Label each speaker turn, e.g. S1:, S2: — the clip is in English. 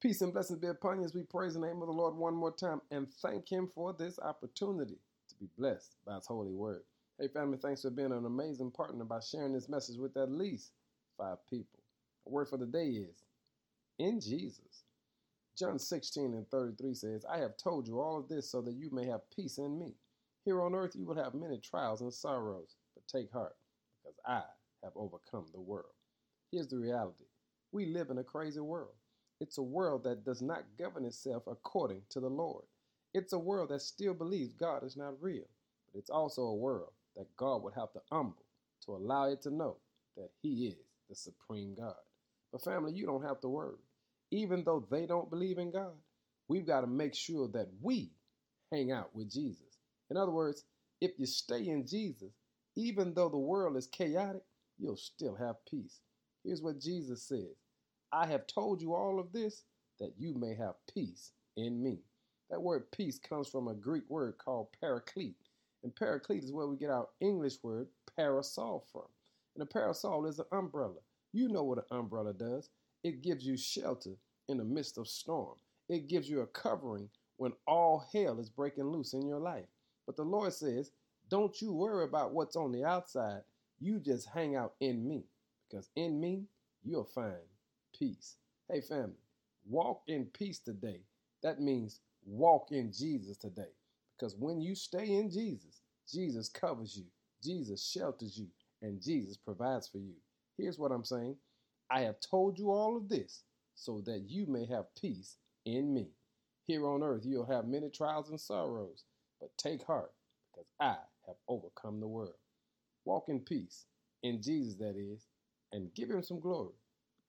S1: Peace and blessings be upon you as we praise the name of the Lord one more time and thank Him for this opportunity to be blessed by His holy word. Hey, family, thanks for being an amazing partner by sharing this message with at least five people. A word for the day is in Jesus. John 16 and 33 says, I have told you all of this so that you may have peace in me. Here on earth you will have many trials and sorrows, but take heart, because I have overcome the world. Here's the reality we live in a crazy world. It's a world that does not govern itself according to the Lord. It's a world that still believes God is not real, but it's also a world that God would have to humble to allow it to know that He is the supreme God. But, family, you don't have to worry. Even though they don't believe in God, we've got to make sure that we hang out with Jesus. In other words, if you stay in Jesus, even though the world is chaotic, you'll still have peace. Here's what Jesus says I have told you all of this that you may have peace in me. That word peace comes from a Greek word called paraclete. And paraclete is where we get our English word parasol from. And a parasol is an umbrella. You know what an umbrella does. It gives you shelter in the midst of storm. It gives you a covering when all hell is breaking loose in your life. But the Lord says, don't you worry about what's on the outside. You just hang out in me. Because in me, you'll find peace. Hey, family, walk in peace today. That means walk in Jesus today. Because when you stay in Jesus, Jesus covers you, Jesus shelters you, and Jesus provides for you. Here's what I'm saying I have told you all of this so that you may have peace in me. Here on earth, you'll have many trials and sorrows, but take heart because I have overcome the world. Walk in peace, in Jesus, that is, and give him some glory.